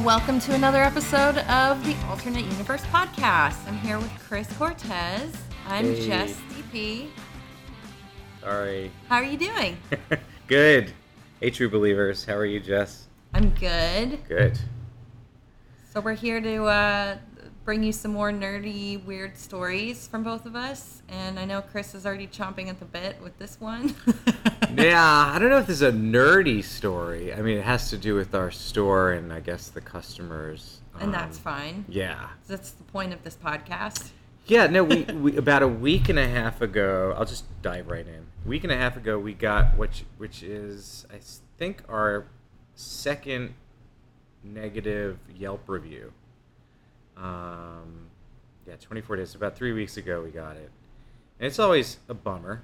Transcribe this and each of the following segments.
Welcome to another episode of the Alternate Universe podcast. I'm here with Chris Cortez. I'm Hey. Jess DP. Sorry. How are you doing? Good. Hey, true believers. How are you, Jess? I'm good. Good. So we're here to uh, bring you some more nerdy, weird stories from both of us. And I know Chris is already chomping at the bit with this one. Yeah, I don't know if this is a nerdy story. I mean, it has to do with our store and I guess the customers. and that's Um, fine. Yeah. That's the point of this podcast. Yeah, no, we, we about a week and a half ago, I'll just dive right in. A week and a half ago, we got which which is I think our second negative Yelp review. Um, yeah, 24 days. About three weeks ago, we got it, and it's always a bummer,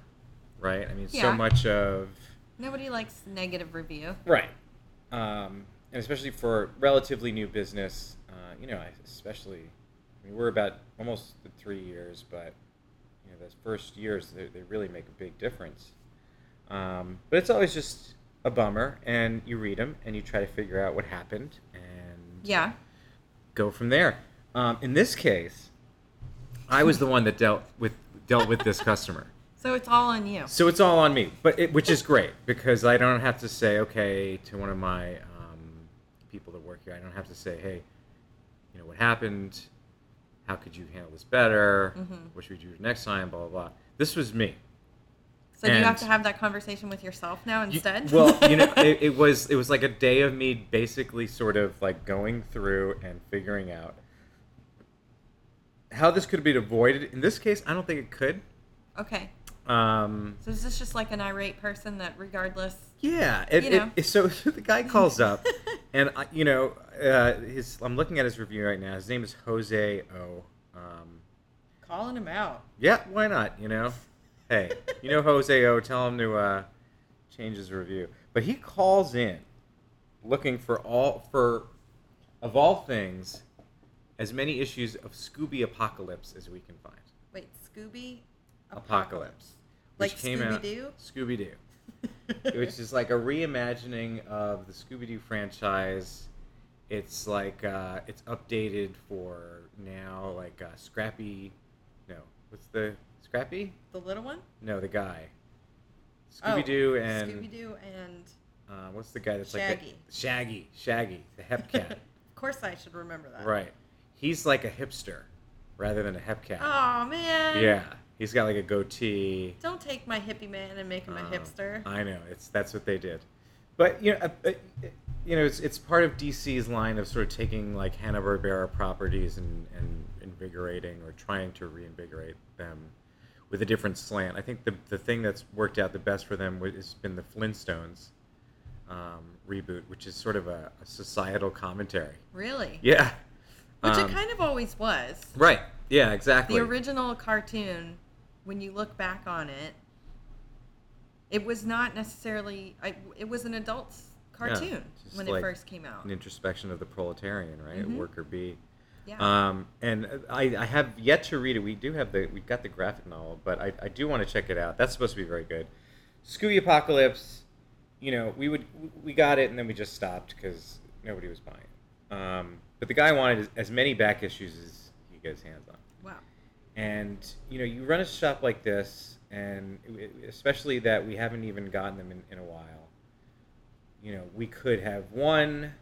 right? I mean, Yeah. so much of Nobody likes negative review. right, um, and especially for relatively new business. Uh, you know, I- especially I mean, we're about almost three years, but you know, those first years they, they really make a big difference. Um, but it's always just a bummer, and you read them and you try to figure out what happened and Yeah. go from there. Um, in this case, I was the one that dealt with dealt with this customer. So it's all on you. So it's all on me, but it, which is great because I don't have to say okay to one of my um, people that work here. I don't have to say, hey, you know what happened? How could you handle this better? Mhm. What should we do next time? Blah blah blah. This was me. So do you have to have that conversation with yourself now You- instead? well, you know, it, it was it was like a day of me basically sort of like going through and figuring out how this could be avoided. In this case, I don't think it could. okay. Um, So is this just like an irate person that, regardless? Yeah, it, You know. it- so the guy calls up, and I, you know, uh, his. I'm looking at his review right now. His name is Jose O. Um, Calling him out. yeah, why not? You know, hey, you know Jose O. Tell him to uh, change his review. But he calls in, looking for all for, of all things, as many issues of Scooby Apocalypse as we can find. Wait, Scooby? Apocalypse, which Like came out Scooby-Doo? Scooby Doo. which is like a reimagining of the Scooby Doo franchise. It's like uh, it's updated for now, like uh, Scrappy. No, what's the Scrappy? the little one? No, the guy. Scooby Doo and Scooby Doo and. uh, what's the guy that's like Shaggy. Shaggy, Shaggy, the Hep Cat. Of course, I should remember that. right. He's like a hipster rather than a Hep Cat. Oh man. Yeah, he's got like a goatee. Don't take my hippie man and make him a Um, hipster. I know it's that's what they did, but you know, uh, uh, you know, it's it's part of DC's line of sort of taking like Hanna Barbera properties and and invigorating or trying to reinvigorate them with a different slant. I think the the thing that's worked out the best for them has been the Flintstones um, reboot, which is sort of a, a societal commentary. really? Yeah, Which Um, it kind of always was. right. Yeah, exactly. The original cartoon, when you look back on it, it was not necessarily. I, it was an adult's cartoon just when like it first came out. an introspection of the proletarian, right? Mhm. Worker bee. Yeah. Um, and I, I have yet to read it. We do have the we got the graphic novel, but I, I do want to check it out. That's supposed to be very good. Scooby Apocalypse, you know, we would we got it and then we just stopped because nobody was buying it. Um, but the guy wanted as, many back issues as he could get his hands on. wow. And you know, you run a shop like this, and especially that we haven't even gotten them in, in a while. You know, we could have one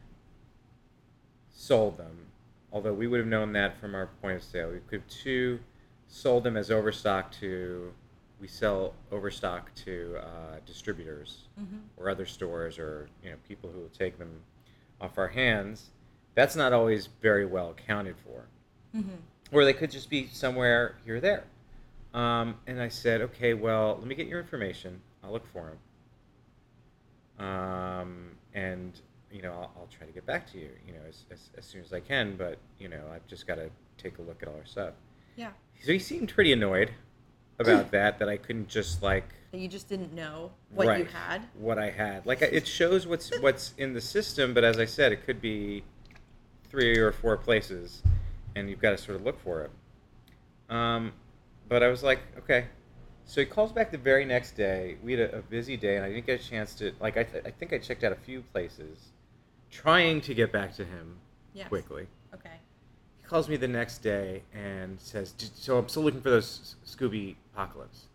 sold them, although we would have known that from our point of sale. We could have two sold them as overstock to we sell overstock to uh, distributors hmm or other stores or you know people who will take them off our hands. That's not always very well accounted for hmm or they could just be somewhere here or there. Um, and I said, okay, well, let me get your information. I'll look for them. Um, and you know, I'll, I'll try to get back to you, you know, as, as, as soon as I can. But you know, I've just got to take a look at all our stuff. Yeah. So he seemed pretty annoyed about that. That I couldn't just like you just didn't know what you had. what I had. Like it shows what's what's in the system, but as I said, it could be three or four places, and you've got to sort of look for it. Um, but I was like, okay. So he calls back the very next day. We had a, a busy day, and I didn't get a chance to like. I, th- I think I checked out a few places, trying to get back to him Yes. quickly. Okay. He calls me the next day and says, "So I'm still looking for those Scooby Apocalypse."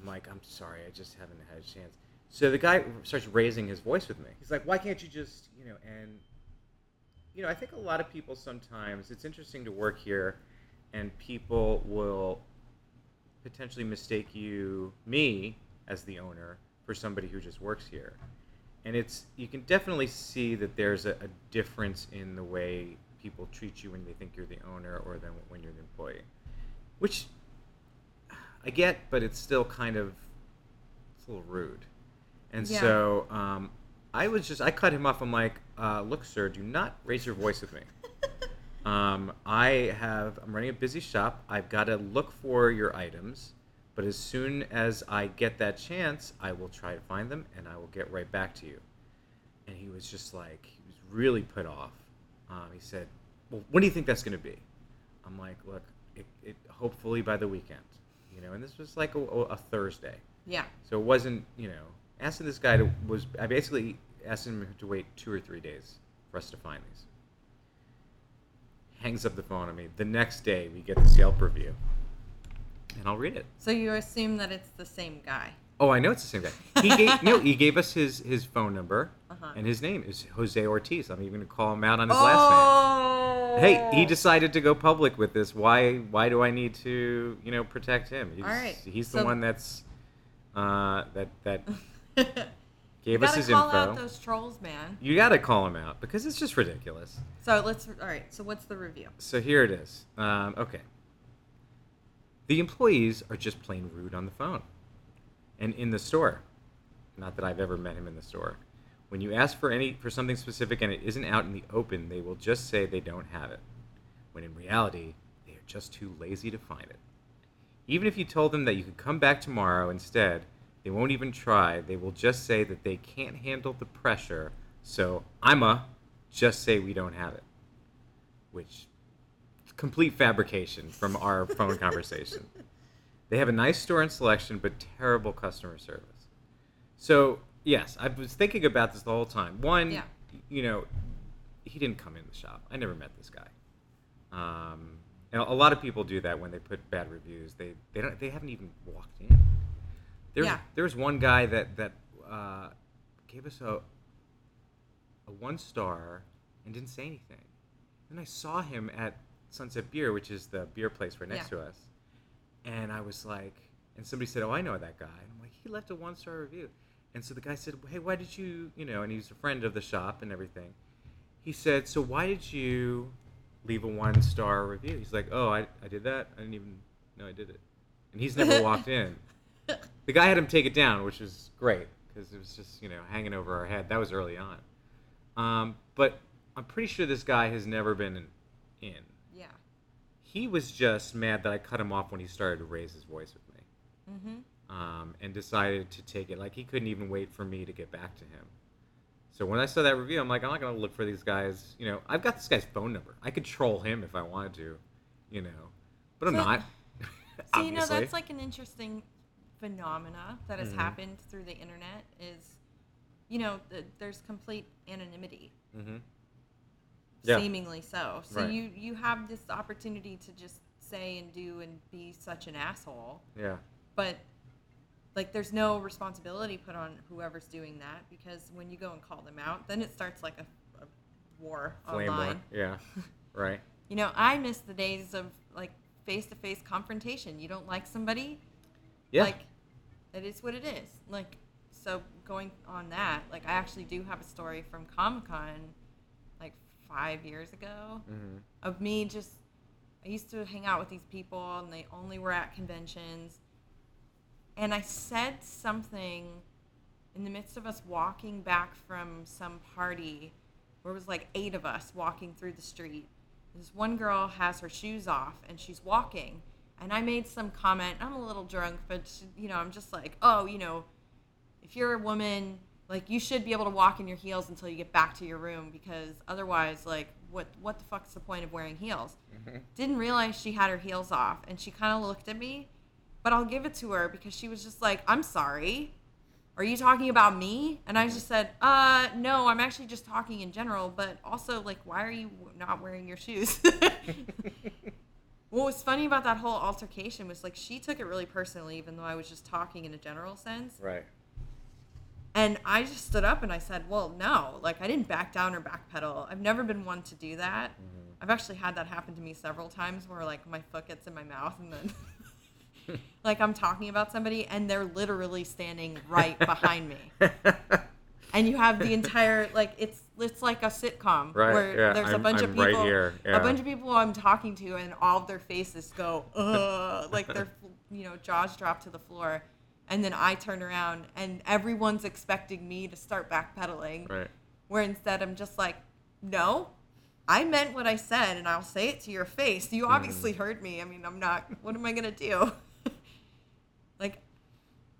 I'm like, "I'm sorry, I just haven't had a chance." So the guy starts raising his voice with me. He's like, "Why can't you just, you know?" And you know, I think a lot of people sometimes it's interesting to work here, and people will potentially mistake you, me, as the owner for somebody who just works here. And it's you can definitely see that there's a, a difference in the way people treat you when they think you're the owner or then when you're the employee, which I get, but it's still kind of it's a little rude. And Yeah. so um, I was just I cut him off. I'm like, uh, look, sir, do not raise your voice with me. Um, I have I'm running a busy shop. I've got to look for your items, but as soon as I get that chance, I will try to find them and I will get right back to you. And he was just like he was really put off. Um, he said, "Well, when do you think that's going to be?" I'm like, "Look, it, it hopefully by the weekend, you know." And this was like a, a Thursday, Yeah. so it wasn't you know asking this guy to was I basically asked him to wait two or three days for us to find these hangs up the phone on me. The next day, we get this Yelp review, and I'll read it. So you assume that it's the same guy. Oh, I know it's the same guy. He gave no, he gave us his his phone number, Uh-huh. and his name is Jose Ortiz. I'm even gonna call him out on his last name. oh. Hey, he decided to go public with this. Why? Why do I need to, you know, protect him? He's, All right, he's the one that's uh, that that gave us gotta his call info. out those trolls, man. You got to call him out because it's just ridiculous. So let's. All right. So what's the review? So here it is. Um, okay. The employees are just plain rude on the phone and in the store. Not that I've ever met him in the store. When you ask for any for something specific and it isn't out in the open, they will just say they don't have it. When in reality, they are just too lazy to find it. Even if you told them that you could come back tomorrow instead, they won't even try. They will just say that they can't handle the pressure. So, I'ma just say we don't have it. Which complete fabrication from our phone conversation. They have a nice store and selection, but terrible customer service. So, yes, I was thinking about this the whole time. One, Yeah. you know, he didn't come in the shop. I never met this guy. Um, and a lot of people do that when they put bad reviews. They they don't they haven't even walked in. There's Yeah. there's one guy that that uh, gave us a a one star and didn't say anything. Then I saw him at Sunset Beer, which is the beer place right next Yeah. to us, and I was like, and somebody said, "Oh, I know that guy." And I'm like, he left a one star review, and so the guy said, "Hey, why did you, you know?" And he's a friend of the shop and everything. He said, "So why did you leave a one star review?" He's like, "Oh, I, I did that. I didn't even know I did it," and he's never walked in. The guy had him take it down, which was great because it was just you know hanging over our head. That was early on, um, but I'm pretty sure this guy has never been in. in. Yeah. He was just mad that I cut him off when he started to raise his voice with me, Mm-hmm. um, and decided to take it. Like he couldn't even wait for me to get back to him. So when I saw that review, I'm like, I'm not gonna look for these guys. You know, I've got this guy's phone number. I could troll him if I wanted to, you know, but I'm So- not. So you know that's like an interesting phenomena that has Mhm. happened through the internet. Is you know the, there's complete anonymity, Mm-hmm. Yeah. seemingly so. So Right. you you have this opportunity to just say and do and be such an asshole, Yeah. but like there's no responsibility put on whoever's doing that because when you go and call them out, then it starts like a, a war Flame war. Yeah. right. You know, I miss the days of like face to face confrontation. You don't like somebody, Yeah. like it is what it is. Like so going on that, like I actually do have a story from Comic Con like five years ago hmm of me just I used to hang out with these people and they only were at conventions. And I said something in the midst of us walking back from some party where it was like eight of us walking through the street. This one girl has her shoes off and she's walking. And I made some comment. I'm a little drunk, but she, you know, I'm just like, oh, you know, if you're a woman, like you should be able to walk in your heels until you get back to your room because otherwise, like, what what the fuck's the point of wearing heels? Didn't realize she had her heels off, and she kind of looked at me, but I'll give it to her because she was just like, I'm sorry, are you talking about me? And I just said, uh, no, I'm actually just talking in general, but also, like, why are you not wearing your shoes? what was funny about that whole altercation was, like, she took it really personally, even though I was just talking in a general sense. Right. And I just stood up and I said, well, no, like, I didn't back down or backpedal. I've never been one to do that. Mm-hmm. I've actually had that happen to me several times where, like, my foot gets in my mouth and then. like I'm talking about somebody and they're literally standing right behind me. And you have the entire like it's it's like a sitcom Right, where yeah, there's a I'm- bunch of I'm people right yeah. a bunch of people I'm talking to and all of their faces go Ugh, like their you know jaws drop to the floor and then I turn around and everyone's expecting me to start backpedaling right. where instead I'm just like no I meant what I said and I'll say it to your face. You obviously Mm. heard me. I mean, I'm not what am I going to do? like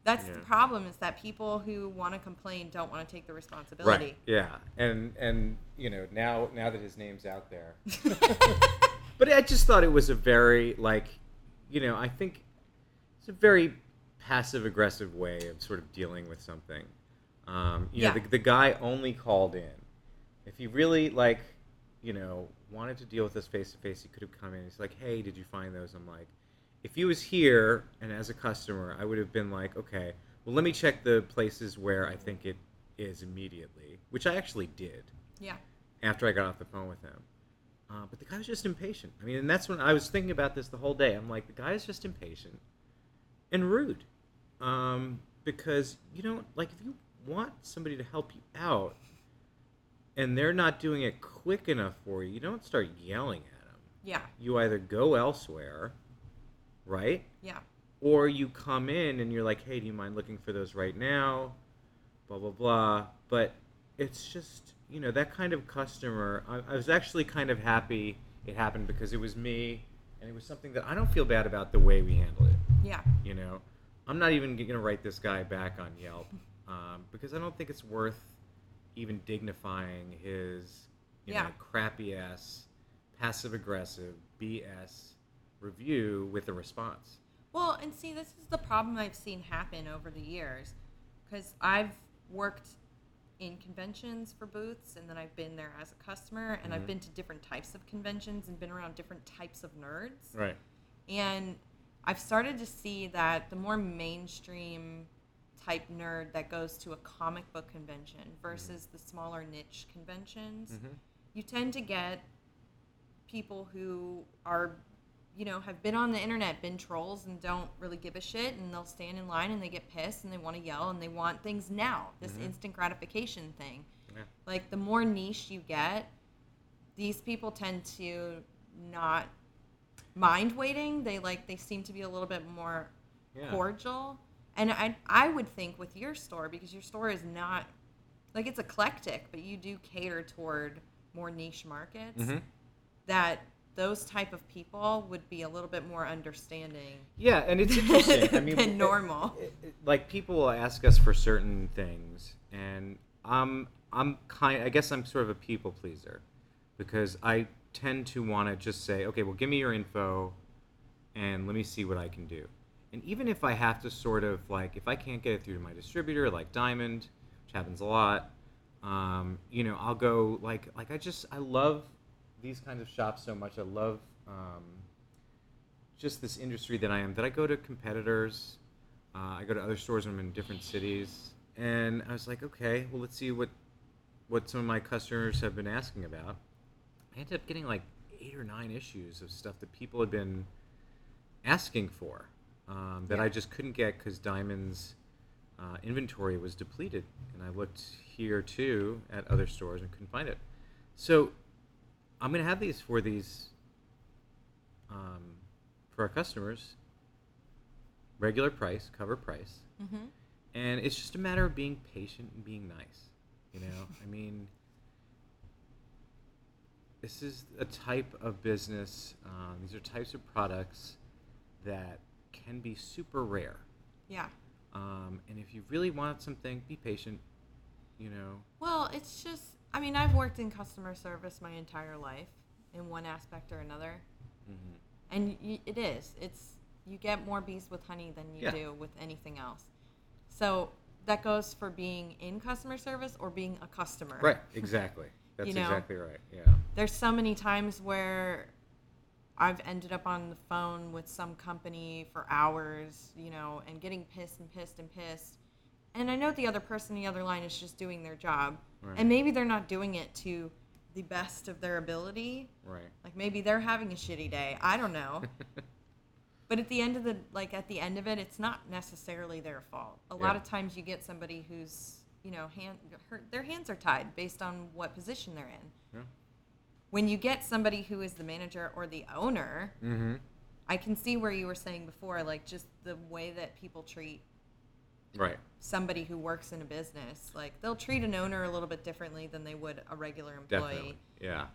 that's the problem is that people who want to complain don't want to take the responsibility. Right. Yeah. And and you know now now that his name's out there, but I just thought it was a very like, you know, I think it's a very passive aggressive way of sort of dealing with something. Um, you know, the, the guy only called in. If he really like, you know, wanted to deal with this face to face, he could have come in. He's like, "Hey, did you find those?" I'm like, if he was here and as a customer, I would have been like, "Okay, well, let me check the places where I think it is immediately," which I actually did Yeah. after I got off the phone with him. Uh, but the guy was just impatient. I mean, and that's when I was thinking about this the whole day. I'm like, the guy is just impatient and rude. Um, because you don't like if you want somebody to help you out and they're not doing it quick enough for you, you don't start yelling at them. Yeah. You either go elsewhere, right? Yeah. or you come in and you're like, hey, do you mind looking for those right now? Blah, blah, blah. But it's just, you know, that kind of customer. I, I was actually kind of happy it happened because it was me and it was something that I don't feel bad about the way we handled it. Yeah. You know, I'm not even going to write this guy back on Yelp um, because I don't think it's worth even dignifying his, you Yeah. know, crappy ass, passive aggressive BS review with a response. Well, and see, this is the problem I've seen happen over the years because I've worked in conventions for booths and then I've been there as a customer and I've Mhm. been to different types of conventions and been around different types of nerds. Right. And I've started to see that the more mainstream type nerd that goes to a comic book convention versus the smaller niche conventions, Mhm. you tend to get people who are, you know, have been on the internet, been trolls, and don't really give a shit, and they'll stand in line and they get pissed and they want to yell and they want things now, this Mhm. instant gratification thing. Yeah. Like the more niche you get, these people tend to not mind waiting. They like they seem to be a little bit more Yeah. cordial. And I I would think with your store because your store is not like it's eclectic, but you do cater toward more niche markets Mhm. that those type of people would be a little bit more understanding. Yeah, and it's interesting. I mean, Than normal. it- it- like people will ask us for certain things, and I'm I'm kind. I guess I'm sort of a people pleaser because I tend to want to just say, okay, well, give me your info, and let me see what I can do. And even if I have to sort of like, if I can't get it through to my distributor, like Diamond, which happens a lot, um, you know, I'll go like like I just I love these kinds of shops so much. I love um, just this industry that I am. That I go to competitors, uh, I go to other stores when I'm in different cities, and I was like, okay, well, let's see what what some of my customers have been asking about. I ended up getting like eight or nine issues of stuff that people had been asking for um, that I just couldn't get because Diamond's uh, inventory was depleted, and I looked here too at other stores and couldn't find it. So I'm gonna have these for these um, for our customers. Regular price, cover price, Mm-hmm. and it's just a matter of being patient and being nice. You know, I mean, this is a type of business. Um, these are types of products that can be super rare. Yeah. Um, and if you really want something, be patient. You know, Well, it's just, I mean, I've worked in customer service my entire life in one aspect or another. Mhm. And y- it is. It's, you get more bees with honey than you Yeah. do with anything else. So that goes for being in customer service or being a customer. Right. Exactly. That's You know? exactly right. Yeah. There's so many times where I've ended up on the phone with some company for hours, you know, and getting pissed and pissed and pissed. And I know the other person on the other line is just doing their job. Right. And maybe they're not doing it to the best of their ability. Right. Like maybe they're having a shitty day. I don't know. but at the end of the like at the end of it, it's not necessarily their fault. A lot Yeah. of times you get somebody who's you know hand her, their hands are tied based on what position they're in. Yeah. When you get somebody who is the manager or the owner, Mm-hmm. I can see where you were saying before, like just the way that people treat Right. somebody who works in a business. Like they'll treat an owner a little bit differently than they would a regular employee. Definitely. Yeah.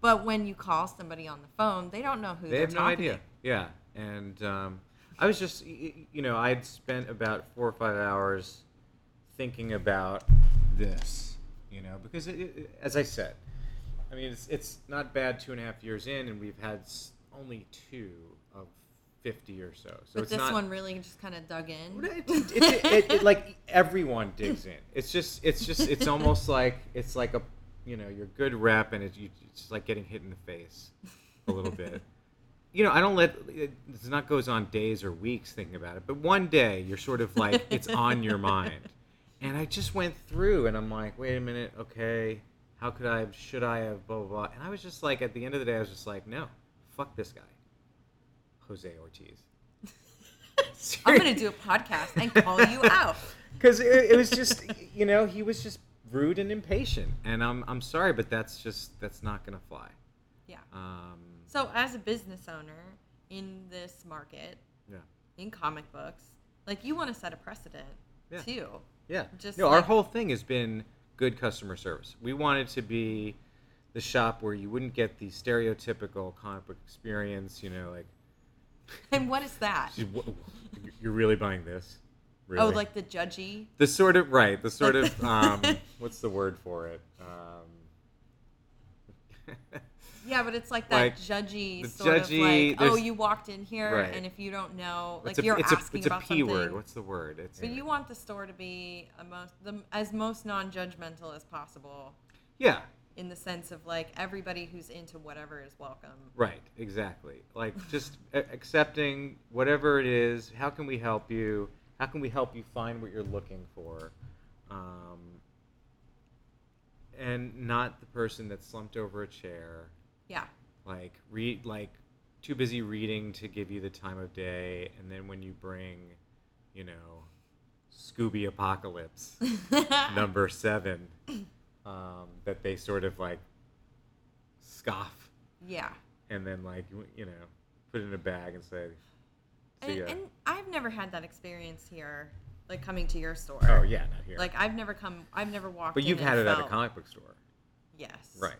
But when you call somebody on the phone, they don't know who They are They have no idea. to. Yeah. And um, I was just, you know, I'd spent about four or five hours thinking about this, you know, because it, it, as I said, I mean, it's, it's not bad two and a half years in, and we've had only two 50 or so. So But it's this not, one really just kind of dug in. It, it, it, it, like everyone digs in. It's just, it's just, it's almost like it's like a, you know, your good rep, and it's, you, it's just like getting hit in the face a little bit. You know, I don't let it it's not goes on days or weeks thinking about it, but one day you're sort of like it's on your mind, and I just went through, and I'm like, wait a minute, okay, how could I, should I have, blah blah blah, and I was just like, at the end of the day, I was just like, no, fuck this guy, Jose Ortiz. I'm gonna do a podcast and call you out. because it, it was just you know he was just rude and impatient and i'm i'm sorry but that's just that's not gonna fly Yeah. um So as a business owner in this market, yeah in comic books, like you want to set a precedent Yeah. too. yeah Just no our whole thing has been good customer service we wanted to be the shop where you wouldn't get the stereotypical comic book experience you know like And what is that? "Gee, wh- you're really buying this really? Oh, like the judgy. the sort of right the sort Like of the- um what's the word for it um Yeah, but it's like that Like, judgy the sort judgy- of like, oh, there's- you walked in here, Right. and if you don't know, like you're it's asking a, it's about a p something. word what's the word it's But you want the store to be a most, the, as most non-judgmental as possible, yeah in the sense of like everybody who's into whatever is welcome. Right, exactly. Like just accepting whatever it is. How can we help you? How can we help you find what you're looking for? Um, and not the person that's slumped over a chair, Yeah. like read like too busy reading to give you the time of day, and then when you bring, you know, Scooby Apocalypse number seven, um, that they sort of like scoff yeah. and then like you- you know put it in a bag and say see And, and I've never had that experience here, like coming to your store. oh yeah not here Like I've never come, I've never walked. but you've had it at a comic book store Yes. right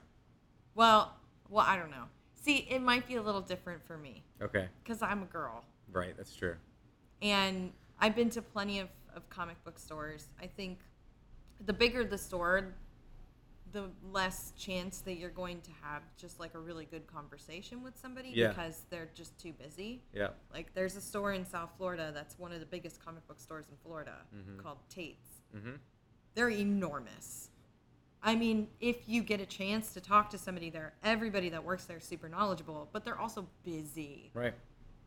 Well, well, I don't know. See, it might be a little different for me okay because I'm a girl, right that's true and I've been to plenty of, of comic book stores. I think the bigger the store, the less chance that you're going to have just like a really good conversation with somebody Yeah. because they're just too busy. yeah Like there's a store in South Florida that's one of the biggest comic book stores in Florida Mhm. called Tate's. mm-hmm. They're enormous. I mean, if you get a chance to talk to somebody there, everybody that works there is super knowledgeable, but they're also busy. right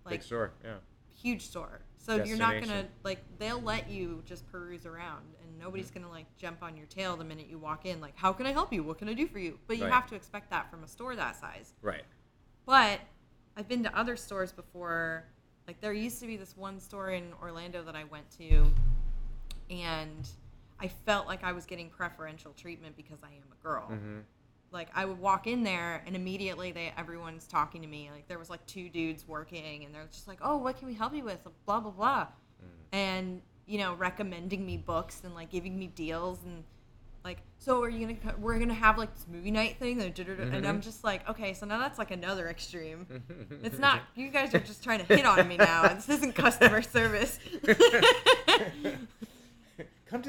Like big store yeah huge store. So you're not gonna like they'll let you just peruse around and nobody's Mm-hmm. gonna like jump on your tail the minute you walk in, like, how can I help you? What can I do for you? But you Right. have to expect that from a store that size. right But I've been to other stores before. Like there used to be this one store in Orlando that I went to, and I felt like I was getting preferential treatment because I am a girl. mm-hmm. Like I would walk in there, and immediately they everyone's talking to me. Like there was like two dudes working, and they're just like, "Oh, what can we help you with?" Blah blah blah, and you know, recommending me books and like giving me deals and like, so are you gonna we're gonna have like this movie night thing, and and I'm Mhm. just like, okay, so now that's like another extreme. It's not. You guys are just trying to hit on me now. This isn't customer service.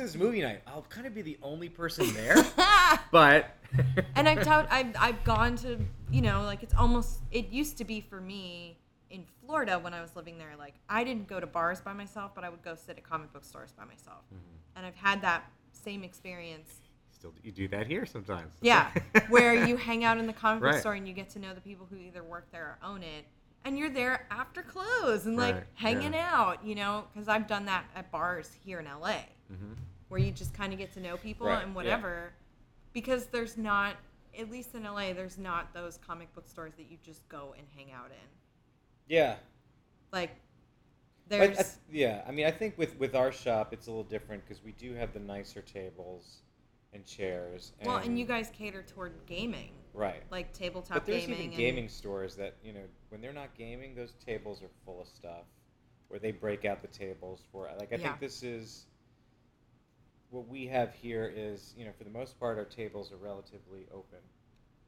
this movie night i'll kind of be the only person there but and I've, tout, I've I've gone to you know like it's almost it used to be for me in Florida when I was living there, like I didn't go to bars by myself, but I would go sit at comic book stores by myself. Mm-hmm. And I've had that same experience. Still, you do that here sometimes. Yeah, where you hang out in the comic book Right. store and you get to know the people who either work there or own it, and you're there after close and like Right, hanging yeah. out, you know, because I've done that at bars here in LA, hmm where you just kind of get to know people Right, and yeah. whatever, because there's not, at least in LA, there's not those comic book stores that you just go and hang out in. Yeah. Like, there's I th- yeah, I mean, I think with with our shop, it's a little different because we do have the nicer tables and chairs. And, well, and you guys cater toward gaming, right? like tabletop But there's gaming. even and- gaming stores that you know when they're not gaming, those tables are full of stuff, where they break out the tables for. Like I Yeah. think this is what we have here is you know for the most part our tables are relatively open,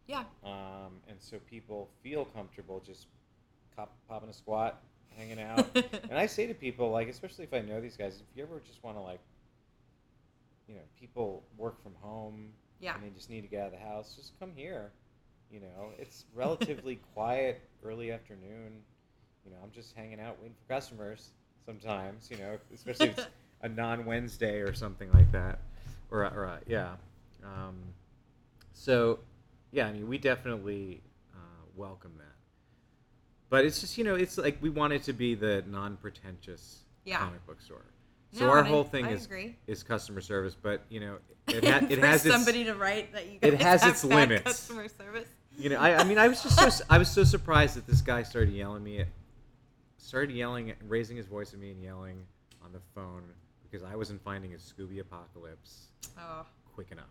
Yeah, um, and so people feel comfortable just cop, popping a squat, hanging out. and I say to people, like, especially if I know these guys, if you ever just want to, like, you know, people work from home yeah, and they just need to get out of the house, just come here. You know, it's relatively quiet early afternoon. You know, I'm just hanging out waiting for customers sometimes, you know, especially if it's a non Wednesday or something like that, or or uh, yeah. Um, so yeah, I mean, we definitely uh, welcome that. But it's just you know, it's like we want it to be the non-pretentious Yeah. comic book store. So No, our and I- whole thing I is agree. is customer service, but you know, it, ha- it has its somebody to write that you guys it has its limits. Customer service. you know, I, I mean, I was just so I was so surprised that this guy started yelling at me, started yelling, raising his voice at me and yelling on the phone because I wasn't finding a Scooby Apocalypse Oh. quick enough.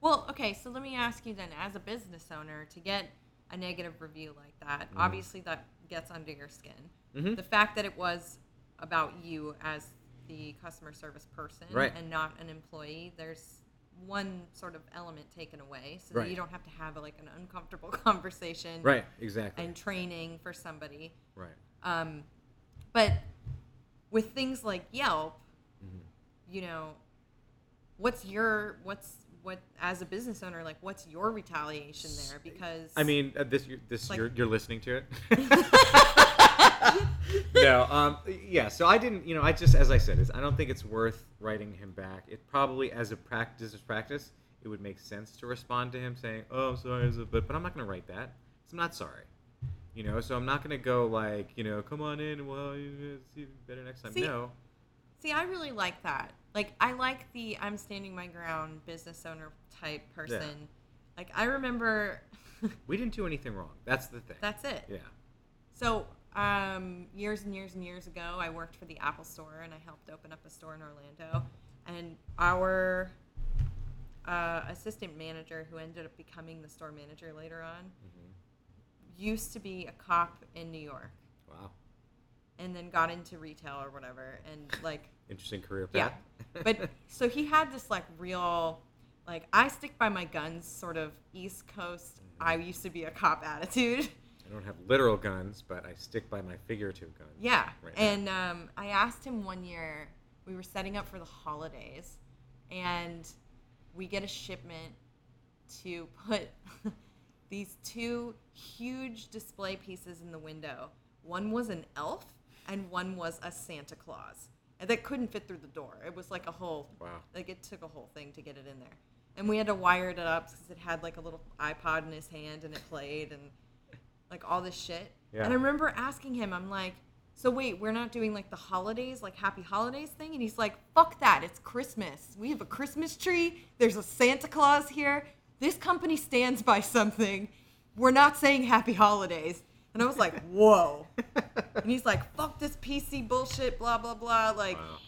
Well, okay, so let me ask you then, as a business owner, to get a negative review like that, Mhm. obviously that gets under your skin. Mhm. The fact that it was about you as the customer service person Right. and not an employee, there's one sort of element taken away so Right. that you don't have to have like an uncomfortable conversation Right, exactly. and training for somebody. right. Um, but with things like Yelp, Mhm. you know, what's your what's what as a business owner like what's your retaliation there? Because I mean, uh, this you're, this Like- you're you're listening to it. no, um, yeah. So I didn't, you know, I just as I said, is I don't think it's worth writing him back. It probably, as a practice, as practice, it would make sense to respond to him saying, "Oh, I'm sorry," but but I'm not going to write that. I'm not sorry. You know, so I'm not going to go like, you know, come on in. Well, you- even better next time. See- no, see, I really like that. Like I like the I'm standing my ground business owner type person. Yeah. Like I remember we didn't do anything wrong. That's the thing. that's it. yeah. So, um, years and years and years ago, I worked for the Apple Store and I helped open up a store in Orlando. And our uh, assistant manager, who ended up becoming the store manager later on, hmm used to be a cop in New York Wow. And then got into retail or whatever. And, like, Interesting career path. Yeah. but so he had this, like, real, like, I stick by my guns sort of East Coast, I used to be a cop attitude. I don't have literal guns, but I stick by my figurative guns. Yeah. Right and um, I asked him one year, we were setting up for the holidays, and we get a shipment to put these two huge display pieces in the window. One was an elf, and one was a Santa Claus. And that couldn't fit through the door. It was like a whole, Wow. like it took a whole thing to get it in there. And we had to wire it up because it had like a little iPod in his hand and it played and like all this shit. Yeah. And I remember asking him, I'm like, so wait, we're not doing like the holidays, like happy holidays thing? And he's like, fuck that. It's Christmas. We have a Christmas tree. There's a Santa Claus here. This company stands by something. We're not saying happy holidays. And I was like, whoa. and he's like, fuck this PC bullshit, blah, blah, blah. Like, Wow.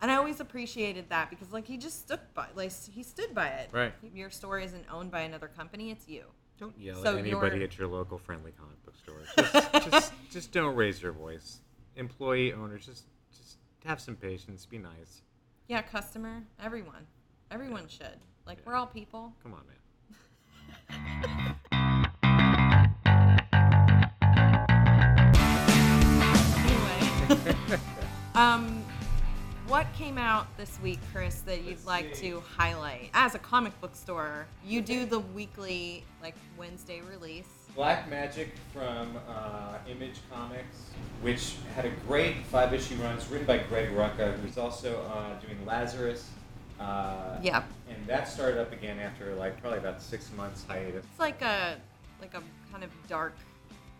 and I always appreciated that because like he just stood by, like he stood by it. Right. Your store isn't owned by another company; it's you. Don't yell So at anybody you're- at your local friendly comic book store. Just, just, just don't raise your voice. Employee owners, just, just have some patience. Be nice. Yeah, customer, everyone, everyone should. Like Yeah. we're all people. Come on, man. um, what came out this week, Chris, that you'd Let's like see. to highlight? As a comic book store, you do the weekly, like Wednesday release. Black Magic from uh, Image Comics, which had a great five issue run. It's written by Greg Rucka, who's also uh, doing Lazarus. Uh, Yeah. And that started up again after like probably about six months hiatus. It's like a like a kind of dark.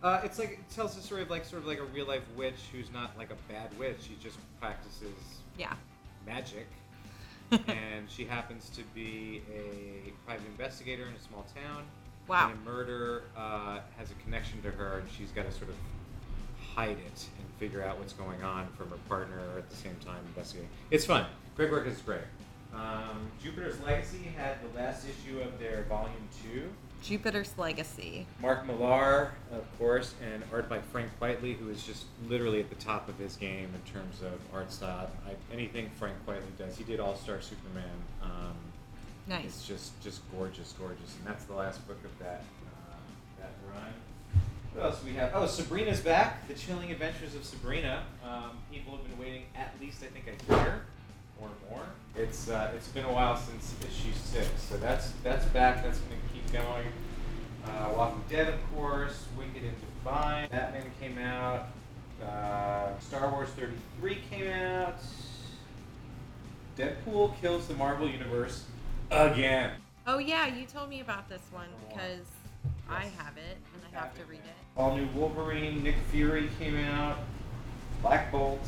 Uh, it's like it tells the story of like sort of like a real life witch who's not like a bad witch. She just practices Yeah. magic, and she happens to be a private investigator in a small town. Wow. And a murder uh, has a connection to her, and she's got to sort of hide it and figure out what's going on from her partner at the same time investigating. It's fun. Greg Work is great. Um, Jupiter's Legacy had the last issue of their volume two. Jupiter's Legacy. Mark Millar, of course, and art by Frank Quitely, who is just literally at the top of his game in terms of art style. I, anything Frank Quitely does, he did All Star Superman. Um, Nice. It's just just gorgeous, gorgeous, and that's the last book of that uh, that run. What else do we have? Oh, Sabrina's back. The Chilling Adventures of Sabrina. Um, people have been waiting at least I think a year or more. It's uh, it's been a while since issue six, so that's that's back. That's going to keep going. Uh, Walking Dead, of course. Wicked and Divine. Batman came out. Uh, Star Wars 33 came out. Deadpool kills the Marvel Universe again. Oh yeah, you told me about this one because I have it and I have to read it. All new Wolverine, Nick Fury came out. Black Bolt.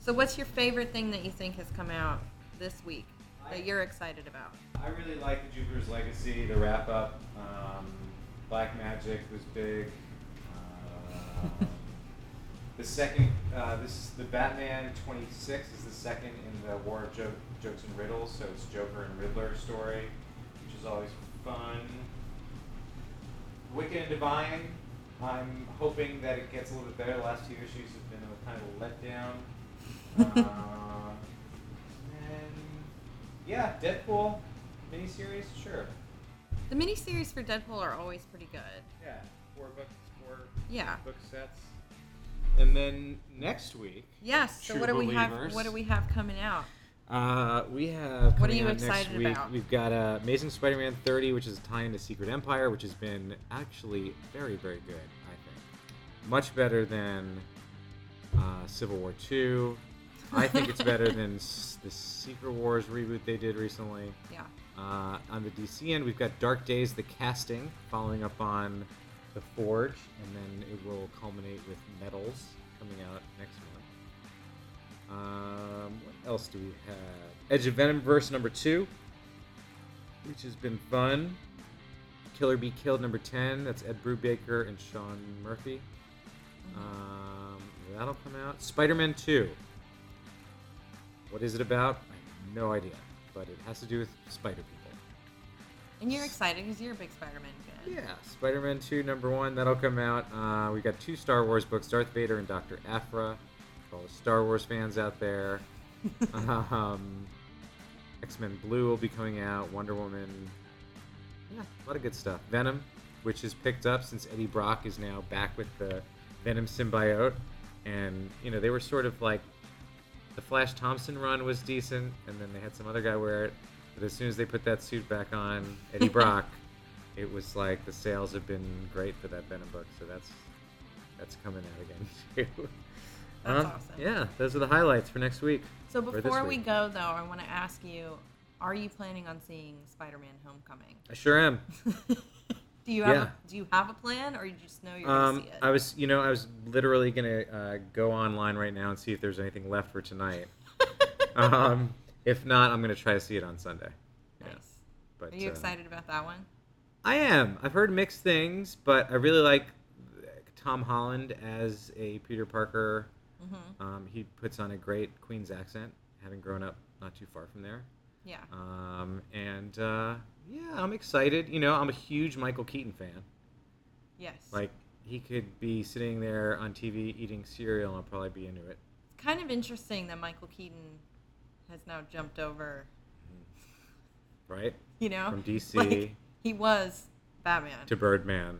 So what's your favorite thing that you think has come out this week that you're excited about? I really like the Jupiter's Legacy, the wrap up. Um, Black Magic was big. Um, the second, uh, this is the Batman 26 is the second in the War of jo- Jokes and Riddles, so it's Joker and Riddler story, which is always fun. Wicked and Divine, I'm hoping that it gets a little bit better. The last two issues have been a kind of a letdown. uh, and yeah, Deadpool miniseries, sure. The miniseries for Deadpool are always pretty good. Yeah, four books, four Yeah. book sets. And then next week, Yes. So True what do we have? Believers. What do we have coming out? uh, we have. What are coming you out next excited week, about? We've got uh, Amazing Spider-Man 30, which is a tie into Secret Empire, which has been actually very, very good. I think much better than uh, Civil War 2. I think it's better than s- the Secret Wars reboot they did recently. Yeah. Uh, on the DC end, we've got Dark Days, the casting, following up on The Forge, and then it will culminate with Metals coming out next month. Um, what else do we have? Edge of Venomverse number two, which has been fun. Kill or Be Killed number 10, that's Ed Brubaker and Sean Murphy. Um, that'll come out. Spider Man 2. What is it about? I have no idea, but it has to do with spider people. And you're excited because you're a big Spider-Man fan. Yeah, Spider Man 2, number one, that'll come out. Uh, we got two Star Wars books Darth Vader and Dr. Aphra. For all the Star Wars fans out there. um, X Men Blue will be coming out. Wonder Woman. Yeah, a lot of good stuff. Venom, which is picked up since Eddie Brock is now back with the Venom symbiote. And, you know, they were sort of like. The Flash Thompson run was decent, and then they had some other guy wear it. But as soon as they put that suit back on, Eddie Brock, it was like the sales have been great for that Venom book. So that's that's coming out again too. That's Um, awesome. Yeah, those are the highlights for next week. So before we week. go, though, I want to ask you: Are you planning on seeing Spider-Man: Homecoming? I sure am. do you have Yeah. a, Do you have a plan, or you just know you're Um, gonna see it? I was, you know, I was literally gonna uh, go online right now and see if there's anything left for tonight. um, if not, I'm gonna try to see it on Sunday. nice. Yeah, but Are you uh, excited about that one? I am. I've heard mixed things, but I really like Tom Holland as a Peter Parker. Mm-hmm. Um, he puts on a great Queen's accent, having grown up not too far from there. Yeah. Um, and uh, yeah, I'm excited. You know, I'm a huge Michael Keaton fan. Yes. Like, he could be sitting there on TV eating cereal, and I'll probably be into it. it's kind of interesting that Michael Keaton has now jumped over. Mm-hmm. Right? You know, From DC Like, he was Batman, to Birdman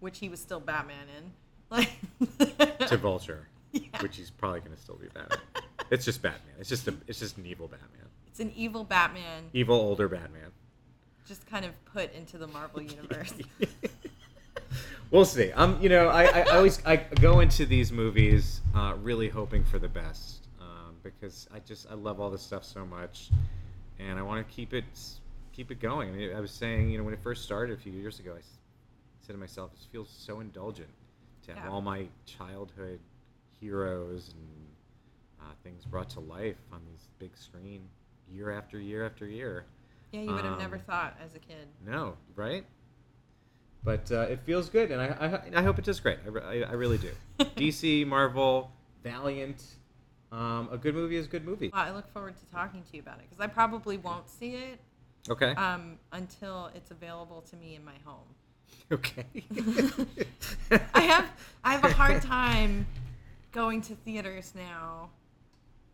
which he was still Batman in. Like to Vulture, Yeah. which he's probably going to still be Batman. it's just Batman. It's just a, it's just an evil Batman. It's an evil Batman, Evil older Batman. Just kind of put into the Marvel universe. We'll see. Um, you know, I, I, always I go into these movies uh, really hoping for the best um, because I just I love all this stuff so much, and I want to keep it keep it going. I mean, I was saying, you know, when it first started a few years ago, I said to myself, "This feels so indulgent to have Yeah. all my childhood heroes and uh, things brought to life on this big screen year after year after year." Yeah, you would have never Um, thought as a kid. No, right? But uh, it feels good, and I, I, I hope it does great. I, I, I really do. DC, Marvel, Valiant. Um, a good movie is a good movie. Well, I look forward to talking to you about it because I probably won't see it Okay. um, until it's available to me in my home. okay. I have I have a hard time going to theaters now.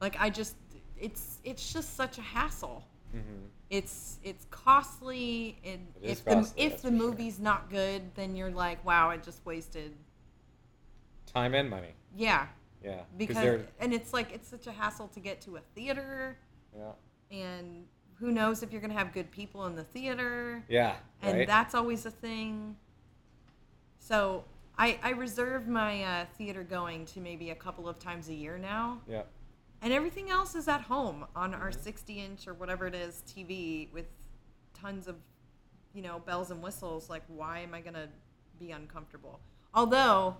Like I just it's it's just such a hassle. Mhm. It's it's costly and It if the if the for sure. movie's not good, then you're like, wow, I just wasted. Time and money. Yeah, Yeah. because and it's like it's such a hassle to get to a theater yeah. and who knows if you're going to have good people in the theater. Yeah. and right? that's always a thing. So I I reserve my uh, theater going to maybe a couple of times a year now, yeah. And everything else is at home on our Mhm. 60 inch or whatever it is TV with tons of you know bells and whistles. Like, why am I gonna be uncomfortable? Although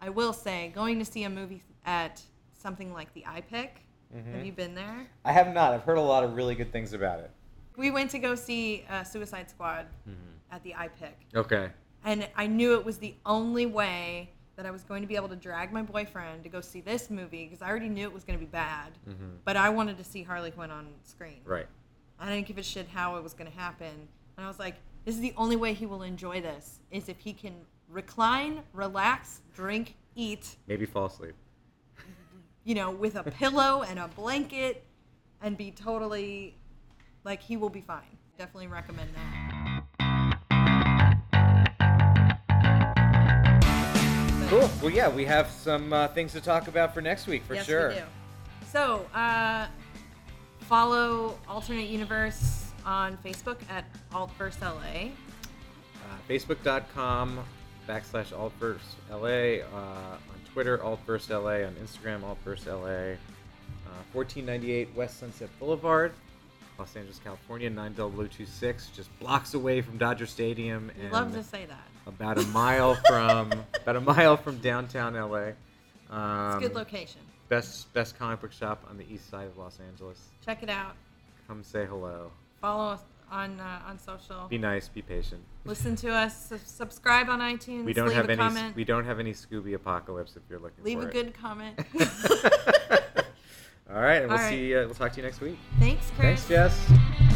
I will say, going to see a movie at something like the iPic. Have Mhm. you been there? I have not. I've heard a lot of really good things about it. We went to go see uh, Suicide Squad Mhm. at the iPic. Okay. and I knew it was the only way that I was going to be able to drag my boyfriend to go see this movie because I already knew it was going to be bad. Mhm. But I wanted to see Harley Quinn on screen. Right. I didn't give a shit how it was going to happen. And I was like, this is the only way he will enjoy this is if he can recline, relax, drink, eat, Maybe fall asleep. you know, with a pillow and a blanket and be totally like he will be fine. Definitely recommend that. Cool. Well, yeah, we have some uh, things to talk about for next week for yes, sure. We do. So, uh, follow Alternate Universe on Facebook at AltVerseLA. Uh, Facebook.com backslash altverseLA. Uh, on Twitter, altverseLA. On Instagram, altverseLA. Uh, 1498 West Sunset Boulevard, Los Angeles, California, 9026, just blocks away from Dodger Stadium. And love to say that. About a mile from about a mile from downtown LA. Um, It's a good location. Best best comic book shop on the east side of Los Angeles. Check it out. Come say hello. Follow us on uh, on social. Be nice. Be patient. Listen to us. Su- subscribe on iTunes. We don't leave have a any. comment. We don't have any Scooby apocalypse if you're looking for. leave for a it. good comment. All right, and we'll All right. see. Uh, we'll talk to you next week. Thanks, Chris. Thanks, Jess.